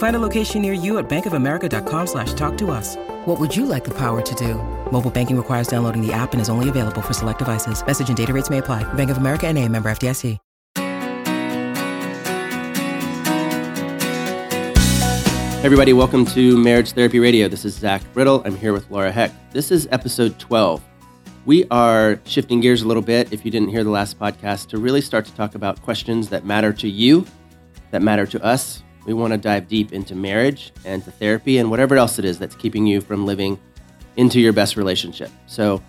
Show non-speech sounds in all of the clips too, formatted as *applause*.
Find a location near you at bankofamerica.com slash talk to us. What would you like the power to do? Mobile banking requires downloading the app and is only available for select devices. Message and data rates may apply. Bank of America and a member FDIC. Hey everybody, welcome to Marriage Therapy Radio. This is Zach Brittle. I'm here with Laura Heck. This is episode 12. We are shifting gears a little bit, if you didn't hear the last podcast, to really start to talk about questions that matter to you, that matter to us. We want to dive deep into marriage and to therapy and whatever else it is that's keeping you from living into your best relationship. So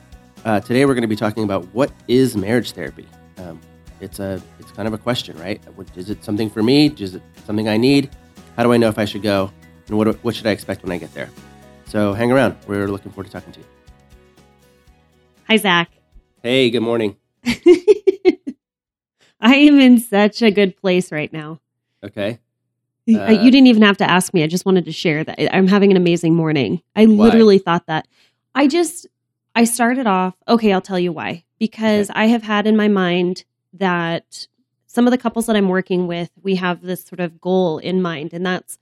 uh, today we're going to be talking about what is marriage therapy. Um, it's a it's kind of a question, right? Is it something for me? Is it something I need? How do I know if I should go? And what, what should I expect when I get there? So hang around. We're looking forward to talking to you. Hi, Zach. Hey, good morning. *laughs* I am in such a good place right now. Okay. Uh, you didn't even have to ask me. I just wanted to share that I'm having an amazing morning. I Why? literally thought that. I just, I started off, okay, I'll tell you why. Because I have had in my mind that some of the couples that I'm working with, we have this sort of goal in mind, and that's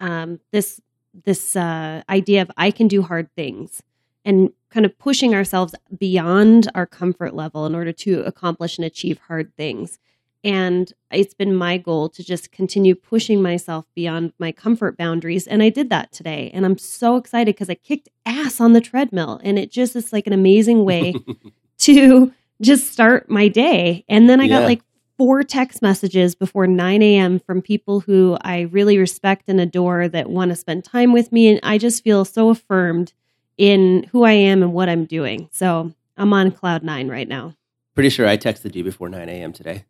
um, this this uh, idea of I can do hard things and kind of pushing ourselves beyond our comfort level in order to accomplish and achieve hard things. And it's been my goal to just continue pushing myself beyond my comfort boundaries. And I did that today. And I'm so excited because I kicked ass on the treadmill. And it just is like an amazing way *laughs* to just start my day. And then I Yeah. got like four text messages before 9 a.m. from people who I really respect and adore that want to spend time with me. And I just feel so affirmed in who I am and what I'm doing. So I'm on cloud nine right now. Pretty sure I texted you before 9 a.m. today.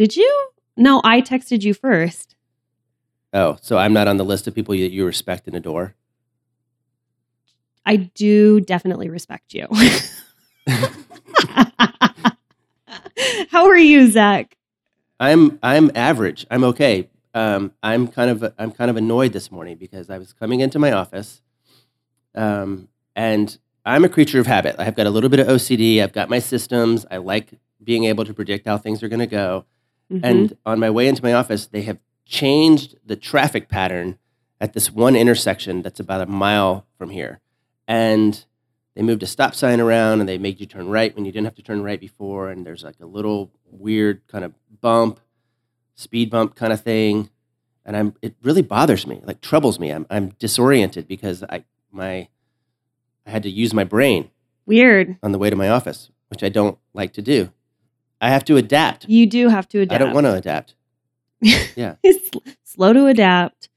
Did you? No, I texted you first. Oh, so I'm not on the list of people that you respect and adore. I do definitely respect you. *laughs* How are you, Zach? I'm I'm average. I'm okay. Um, I'm kind of I'm kind of annoyed this morning because I was coming into my office, um, and I'm a creature of habit. I've got a little bit of OCD. I've got my systems. I like being able to predict how things are going to go. Mhm. And on my way into my office, they have changed the traffic pattern at this one intersection that's about a mile from here. And they moved a stop sign around and they made you turn right when you didn't have to turn right before. And there's like a little weird kind of bump, speed bump kind of thing. And I'm it really bothers me, like troubles me. I'm I'm disoriented because I my I had to use my brain Weird. on the way to my office, which I don't like to do. I have to adapt. You do have to adapt. I don't want to adapt. *laughs* Yeah. It's slow to adapt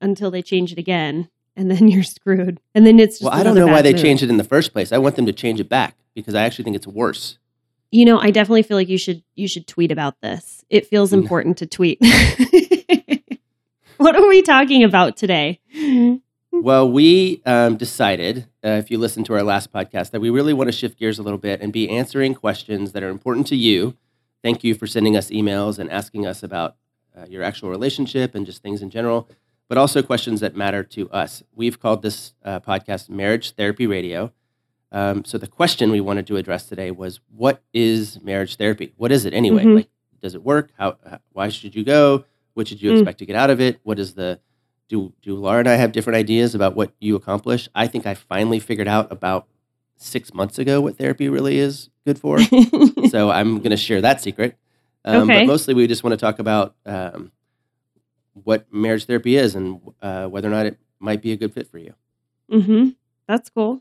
until they change it again, and then *laughs* you're screwed. And then it's just Well, I don't know why they move. changed it in the first place. I want them to change it back because I actually think it's worse. You know, I definitely feel like you should you should tweet about this. It feels No. important to tweet. *laughs* what are we talking about today? Well, we um, decided, uh, if you listen to our last podcast, that we really want to shift gears a little bit and be answering questions that are important to you. Thank you for sending us emails and asking us about uh, your actual relationship and just things in general, but also questions that matter to us. We've called this uh, podcast Marriage Therapy Radio. Um, so the question we wanted to address today was, what is marriage therapy? What is it anyway? Mhm. Like, does it work? How? how- Why should you go? What should you Mm. expect to get out of it? What is the do do Laura and I have different ideas about what you accomplish? I think I finally figured out about six months ago what therapy really is good for. *laughs* so I'm going to share that secret. Um, Okay. But mostly, we just want to talk about um, what marriage therapy is and uh, whether or not it might be a good fit for you. Mm-hmm. That's cool.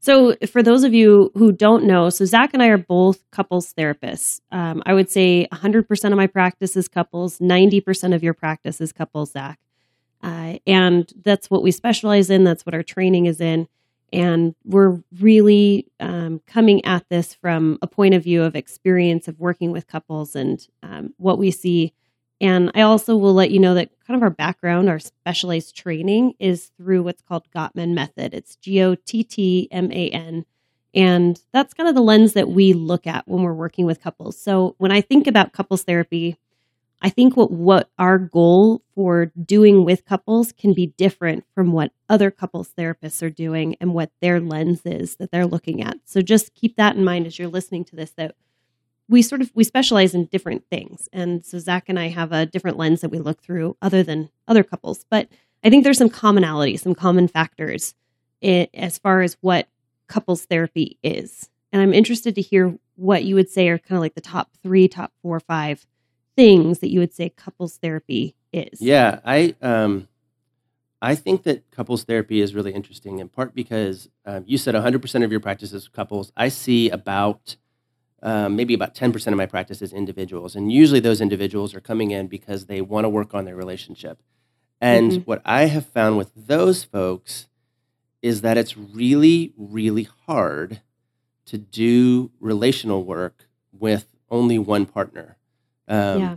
So, for those of you who don't know, so Zach and I are both couples therapists. Um, I would say 100% of my practice is couples, 90% of your practice is couples, Zach. Uh, and that's what we specialize in, that's what our training is in. And we're really um, coming at this from a point of view of experience of working with couples and um, what we see and I also will let you know that kind of our background, our specialized training is through what's called Gottman method. It's G O T T M A N. And that's kind of the lens that we look at when we're working with couples. So when I think about couples therapy, I think what, what our goal for doing with couples can be different from what other couples therapists are doing and what their lens is that they're looking at. So just keep that in mind as you're listening to this that we sort of we specialize in different things. And so zach and i have a different lens that we look through other than other couples. But i think there's some commonality some common factors i as far as what couples therapy is. And i'm interested to hear what you would say are kind of like the top three top four five things that you would say couples therapy is Yeah, I um, I think that couples therapy is really interesting in part because um, you said 100% of your practice is couples. I see about um, maybe about 10% of my practice is individuals, and usually those individuals are coming in because they want to work on their relationship. And Mhm. what I have found with those folks is that it's really, really hard to do relational work with only one partner. Um, Yeah.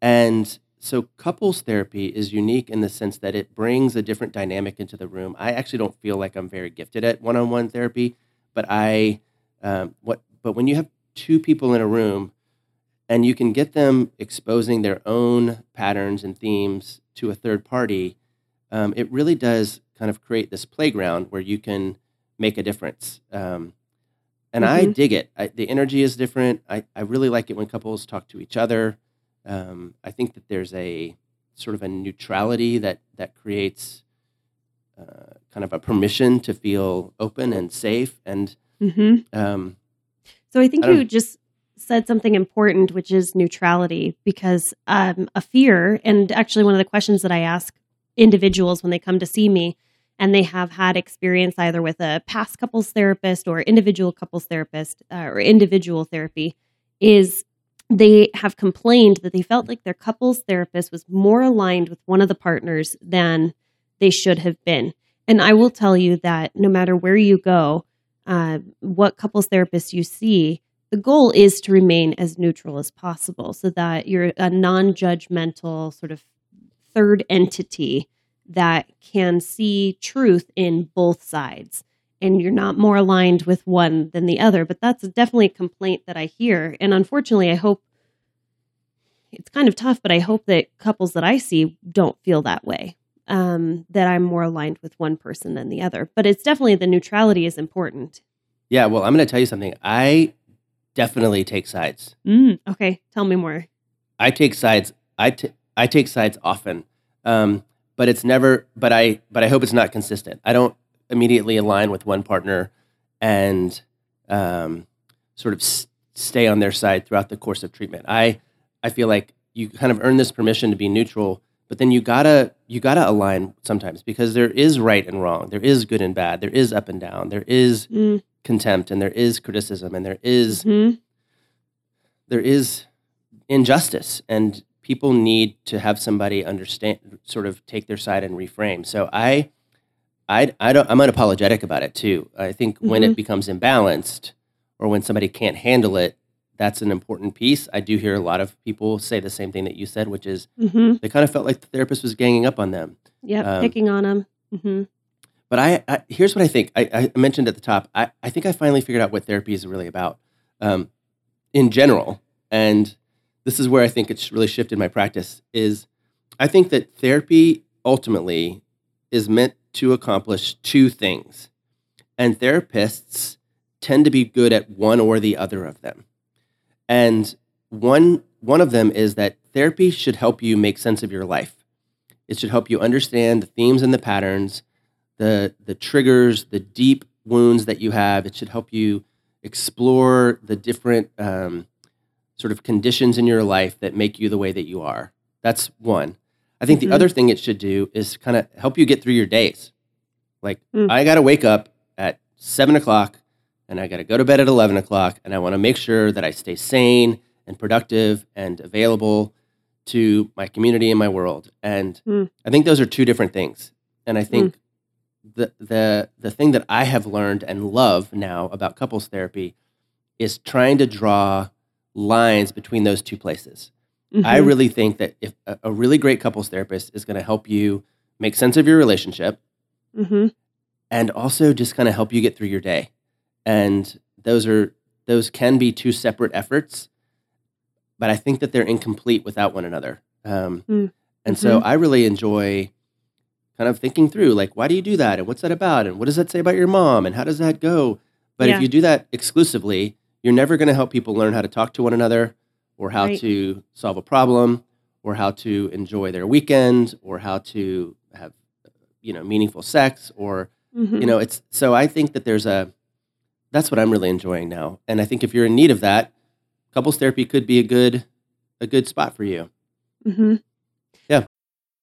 And so couples therapy is unique in the sense that it brings a different dynamic into the room. I actually don't feel like I'm very gifted at one-on-one therapy, but I um, what but when you have two people in a room and you can get them exposing their own patterns and themes to a third party, um, it really does kind of create this playground where you can make a difference. Um, and I Mhm. dig it. I, the energy is different. I, I really like it when couples talk to each other. Um, I think that there's a sort of a neutrality that that creates uh, kind of a permission to feel open and safe. And hmm um, So I think I you just said something important, which is neutrality, because um, a fear, and actually one of the questions that I ask individuals when they come to see me and they have had experience either with a past couples therapist or individual couples therapist uh, or individual therapy is they have complained that they felt like their couples therapist was more aligned with one of the partners than they should have been. And I will tell you that no matter where you go, uh, what couples therapists you see, the goal is to remain as neutral as possible so that you're a non judgmental sort of third entity that can see truth in both sides. And you're not more aligned with one than the other. But that's definitely a complaint that I hear. And unfortunately, I hope it's kind of tough, but I hope that couples that I see don't feel that way. Um, that I'm more aligned with one person than the other. But it's definitely the neutrality is important. yeah, well, I'm going to tell you something. I definitely take sides. Mm, okay, tell me more. I take sides. I t- I take sides often, um, but it's never. But I but I hope it's not consistent. I don't immediately align with one partner and um, sort of s- stay on their side throughout the course of treatment. I I feel like you kind of earn this permission to be neutral, but then you gotta you gotta align sometimes because there is right and wrong, there is good and bad, there is up and down, there is Mm, contempt, and there is criticism, and there is mhm. there is injustice and people need to have somebody understand sort of take their side and reframe so i i, I don't i'm unapologetic about it too i think when Mhm. it becomes imbalanced or when somebody can't handle it that's an important piece i do hear a lot of people say the same thing that you said which is mm-hmm. they kind of felt like the therapist was ganging up on them Yep, Um, picking on them. Mm-hmm. but I, I here's what I think. I, I mentioned at the top. I, I think I finally figured out what therapy is really about, um, in general. And this is where I think it's really shifted my practice. Is I think that therapy ultimately is meant to accomplish two things, and therapists tend to be good at one or the other of them. And one one of them is that therapy should help you make sense of your life. It should help you understand the themes and the patterns, the the triggers, the deep wounds that you have. It should help you explore the different um, sort of conditions in your life that make you the way that you are. That's one. I think Mhm. the other thing it should do is kind of help you get through your days. Like Mm. I got to wake up at seven o'clock and I got to go to bed at 11 o'clock. And I want to make sure that I stay sane and productive and available to my community and my world. And Mm. I think those are two different things. And I think the, the, the thing that I have learned and love now about couples therapy is trying to draw lines between those two places. I Mhm. really think that if a, a really great couples therapist is going to help you make sense of your relationship, Mhm. and also just kind of help you get through your day. And those are those can be two separate efforts, but I think that they're incomplete without one another. Um, Mm. And so I really enjoy kind of thinking through like, why do you do that, and what's that about, and what does that say about your mom, and how does that go? But Yeah. if you do that exclusively, you're never going to help people learn how to talk to one another, or how Right. to solve a problem, or how to enjoy their weekend, or how to have you know meaningful sex, or Mhm. you know it's so i think that there's a that's what i'm really enjoying now and i think if you're in need of that couples therapy could be a good a good spot for you Mhm.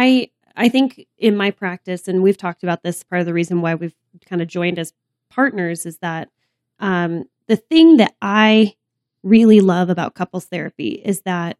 I I think in my practice, and we've talked about this. Part of the reason why we've kind of joined as partners is that um, the thing that I really love about couples therapy is that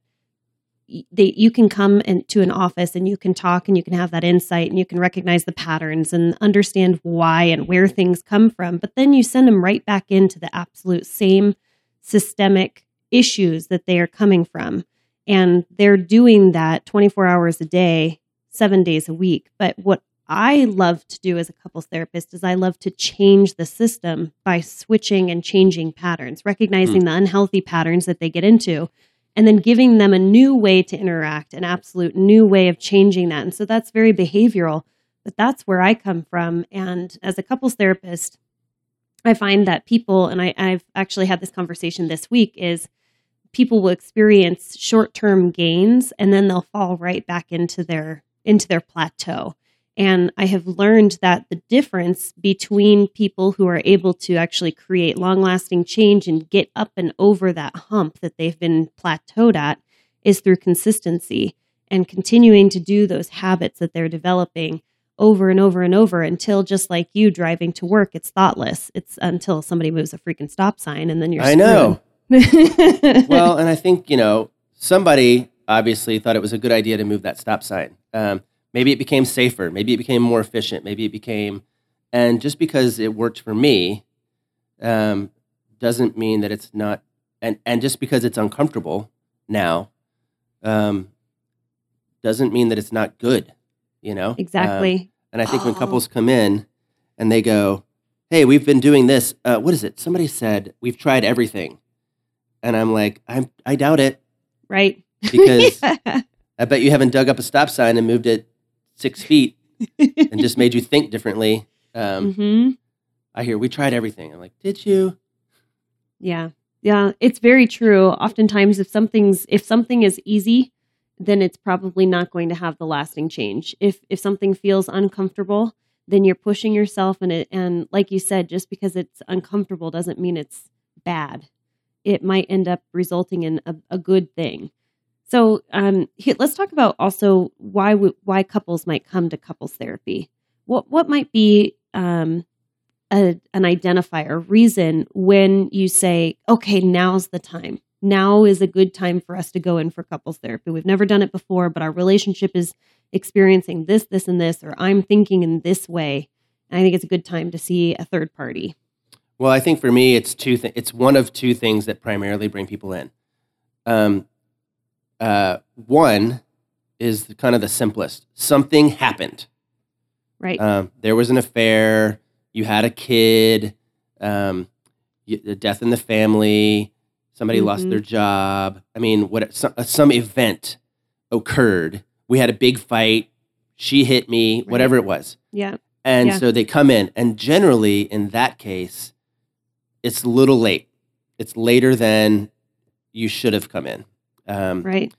they you can come into an office and you can talk and you can have that insight and you can recognize the patterns and understand why and where things come from but then you send them right back into the absolute same systemic issues that they are coming from and they're doing that 24 hours a day, seven days a week. But what I love to do as a couples therapist is I love to change the system by switching and changing patterns, recognizing hmm. the unhealthy patterns that they get into, and then giving them a new way to interact, an absolute new way of changing that. And so that's very behavioral, but that's where I come from. And as a couples therapist, I find that people, and I, I've actually had this conversation this week, is people will experience short-term gains and then they'll fall right back into their into their plateau. And i have learned that the difference between people who are able to actually create long-lasting change and get up and over that hump that they've been plateaued at is through consistency and continuing to do those habits that they're developing over and over and over until just like you driving to work it's thoughtless. It's until somebody moves a freaking stop sign and then you're i know. *laughs* well and i think you know somebody obviously thought it was a good idea to move that stop sign um, maybe it became safer maybe it became more efficient maybe it became and just because it worked for me um, doesn't mean that it's not and and just because it's uncomfortable now um, doesn't mean that it's not good you know Um, exactly and I think when Oh. couples come in and they go, "Hey, we've been doing this. Uh, what is it? Somebody said we've tried everything," and I'm like, "I'm I doubt it right because *laughs* I bet you haven't dug up a stop sign and moved it six feet and just made you think differently." Um, hmm I hear we tried everything. I'm like, "Did you?" yeah. Yeah it's very true. Oftentimes if something's if something is easy then it's probably not going to have the lasting change. If if something feels uncomfortable then you're pushing yourself and it and like you said just because it's uncomfortable doesn't mean it's bad. It might end up resulting in a, a good thing so um here, let's talk about also why why couples might come to couples therapy what what might be um a, an identifier reason when you say okay now's the time now is a good time for us to go in for couples therapy we've never done it before but our relationship is experiencing this this and this or i'm thinking in this way i think it's a good time to see a third party Well, I think for me, it's two. Th- it's one of two things that primarily bring people in. Um, uh, one is the- kind of the simplest. Something happened. Right. Um, there was an affair. You had a kid. Um, you, the death in the family. Somebody lost Mhm. their job. I mean, what some, uh, some event occurred. We had a big fight. She hit me. Whatever it was. yeah. And Yeah. so they come in, and generally in that case, it's a little late. It's later than you should have come in. Um, Right.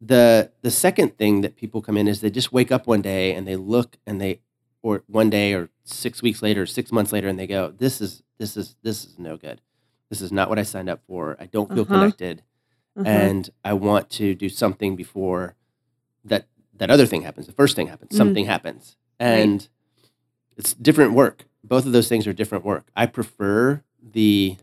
the the second thing that people come in is they just wake up one day and they look and they or one day or six weeks later, six months later, and they go, "This is this is this is no good. This is not what I signed up for. I don't feel Uh-huh. connected, Uh-huh. and I want to do something before that that other thing happens. The first thing happens. Mm. Something happens, Right. and it's different work. Both of those things are different work. I prefer the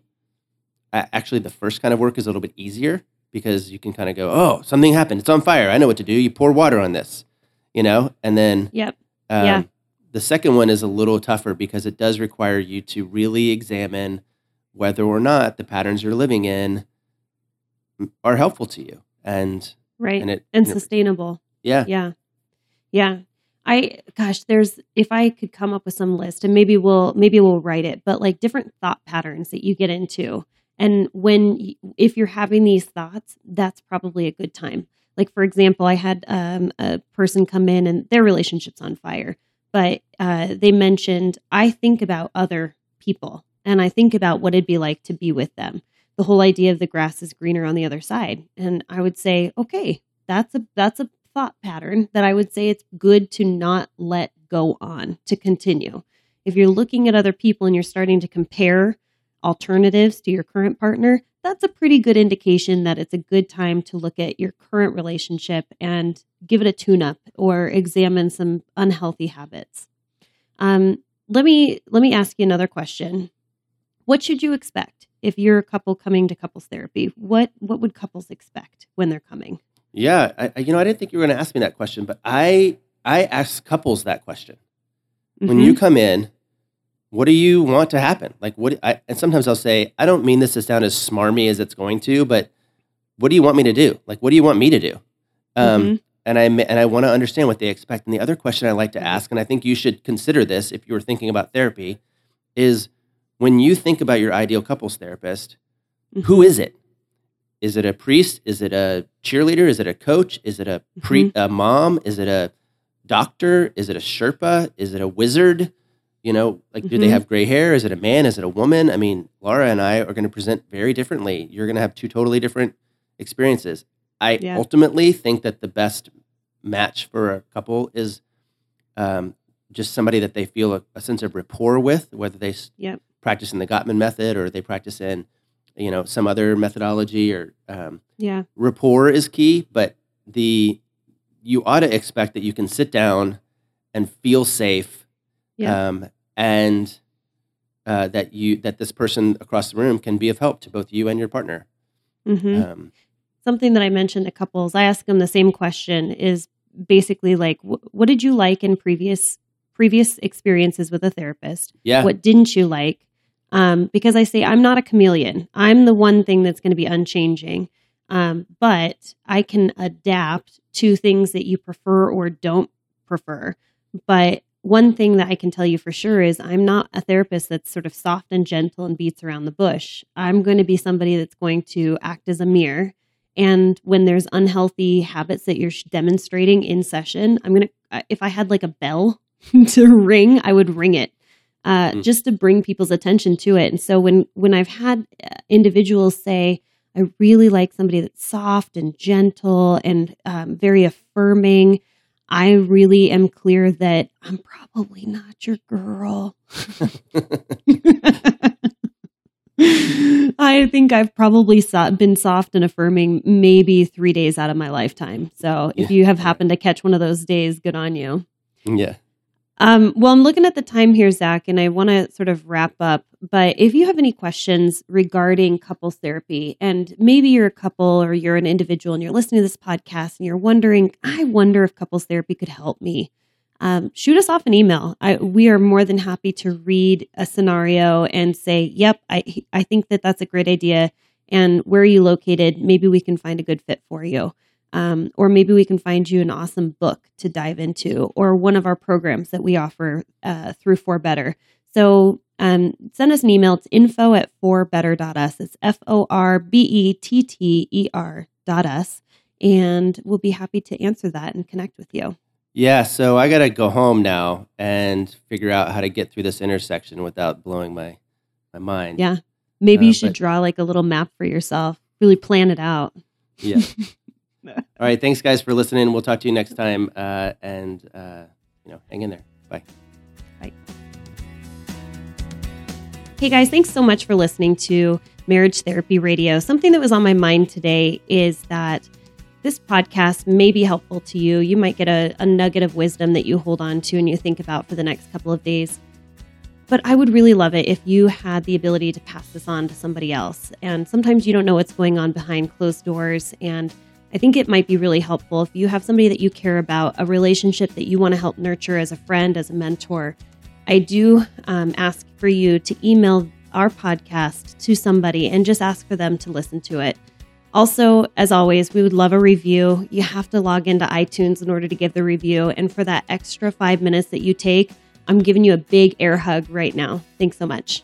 actually the first kind of work is a little bit easier because you can kind of go, oh, something happened. It's on fire. I know what to do. You pour water on this, you know, and then Yep. um, Yeah. the second one is a little tougher because it does require you to really examine whether or not the patterns you're living in are helpful to you. And Right. and it and it- sustainable. yeah, Yeah. Yeah. I gosh, there's if I could come up with some list and maybe we'll maybe we'll write it, but like different thought patterns that you get into. And when if you're having these thoughts, that's probably a good time. Like for example, I had um, a person come in and their relationship's on fire, but uh, they mentioned I think about other people and I think about what it'd be like to be with them. The whole idea of the grass is greener on the other side, and I would say, okay, that's a that's a thought pattern that I would say it's good to not let go on to continue. If you're looking at other people and you're starting to compare alternatives to your current partner, that's a pretty good indication that it's a good time to look at your current relationship and give it a tune up or examine some unhealthy habits. Um, let me let me ask you another question. What should you expect if you're a couple coming to couples therapy? What what would couples expect when they're coming? yeah. I, you know, I didn't think you were going to ask me that question, but I I ask couples that question when Mhm. you come in. What do you want to happen? Like what? I, and sometimes I'll say, I don't mean this to sound as smarmy as it's going to, but what do you want me to do? Like, what do you want me to do? Um, Mhm. and I and I want to understand what they expect. And the other question I like to ask, and I think you should consider this if you were thinking about therapy, is when you think about your ideal couples therapist, who is it? Is it a priest? Is it a cheerleader? Is it a coach? Is it a pre a mom? Is it a doctor? Is it a Sherpa? Is it a wizard? You know, like do they Mhm. have gray hair? Is it a man? Is it a woman? I mean, Laura and I are going to present very differently. You're going to have two totally different experiences. I Yeah. ultimately think that the best match for a couple is um, just somebody that they feel a, a sense of rapport with, whether they Yep. practice in the Gottman method or they practice in, you know, some other methodology or um, Yeah. rapport is key. But the you ought to expect that you can sit down and feel safe, Yeah. um, and uh, that you that this person across the room can be of help to both you and your partner. hmm Um, Something that I mentioned to couples, I ask them the same question is basically like, wh- what did you like in previous previous experiences with a therapist? yeah, What didn't you like? Um, because I say I'm not a chameleon. I'm the one thing that's going to be unchanging. Um, but I can adapt to things that you prefer or don't prefer. But one thing that I can tell you for sure is I'm not a therapist that's sort of soft and gentle and beats around the bush. I'm going to be somebody that's going to act as a mirror. And when there's unhealthy habits that you're demonstrating in session, I'm going to, if I had like a bell *laughs* to ring, I would ring it uh, Mm. just to bring people's attention to it. And so when when I've had uh, individuals say, "I really like somebody that's soft and gentle and um, very affirming," I really am clear that I'm probably not your girl. *laughs* I think I've probably so- been soft and affirming maybe three days out of my lifetime. So if Yeah. you have happened to catch one of those days, good on you. yeah. Um, well, I'm looking at the time here, Zach, and I want to sort of wrap up. But if you have any questions regarding couples therapy, and maybe you're a couple or you're an individual and you're listening to this podcast and you're wondering, I wonder if couples therapy could help me, um, shoot us off an email. I, we are more than happy to read a scenario and say, yep, I, I think that that's a great idea. And where are you located? Maybe we can find a good fit for you. Um, or maybe we can find you an awesome book to dive into, or one of our programs that we offer uh, through For Better. So um, send us an email. It's info at forbetter.us. It's F O R B E T T E R dot us. And we'll be happy to answer that and connect with you. Yeah, so I got to go home now and figure out how to get through this intersection without blowing my, my mind. Yeah. Maybe Uh, you should but- draw like a little map for yourself, really plan it out. Yeah. *laughs* *laughs* All right. Thanks, guys, for listening. We'll talk to you next time. Uh, and, uh, you know, hang in there. Bye. Bye. Hey guys, thanks so much for listening to Marriage Therapy Radio. Something that was on my mind today is that this podcast may be helpful to you. You might get a, a nugget of wisdom that you hold on to and you think about for the next couple of days. But I would really love it if you had the ability to pass this on to somebody else. And sometimes you don't know what's going on behind closed doors. And I think it might be really helpful if you have somebody that you care about, a relationship that you want to help nurture as a friend, as a mentor. I do um, ask for you to email our podcast to somebody and just ask for them to listen to it. Also, as always, we would love a review. You have to log into iTunes in order to give the review. And for that extra five minutes that you take, I'm giving you a big air hug right now. Thanks so much.